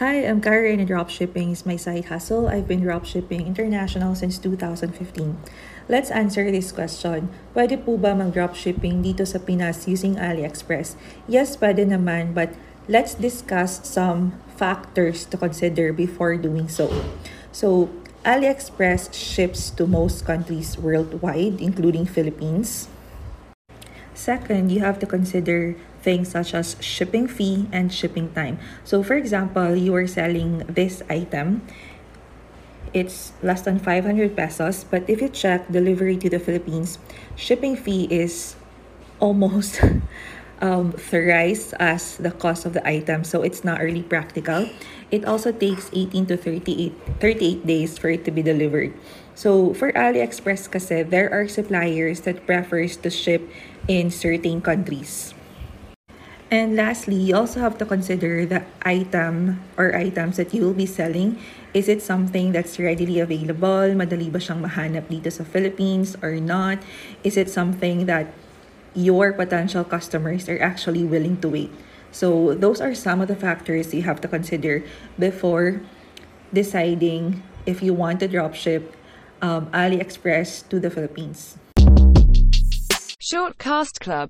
Hi, I'm Karen and dropshipping is my side hustle. I've been dropshipping international since 2015. Let's answer this question. Pwede po ba mag-dropshipping dito sa Pinas using AliExpress? Yes, pwede naman, but let's discuss some factors to consider before doing so. So, AliExpress ships to most countries worldwide, including Philippines. Second, you have to consider things such as shipping fee and shipping time. So, for example, you are selling this item, it's less than 500 pesos, but if you check delivery to the Philippines, shipping fee is almost um, thrice as the cost of the item, so it's not really practical. It also takes 18 to 38, 38 days for it to be delivered. So, for AliExpress kasi, there are suppliers that prefers to ship in certain countries. And lastly, you also have to consider the item or items that you will be selling. Is it something that's readily available? Madali ba siyang mahanap dito sa Philippines or not? Is it something that your potential customers are actually willing to wait? So those are some of the factors you have to consider before deciding if you want to dropship um, AliExpress to the Philippines. Shortcast Club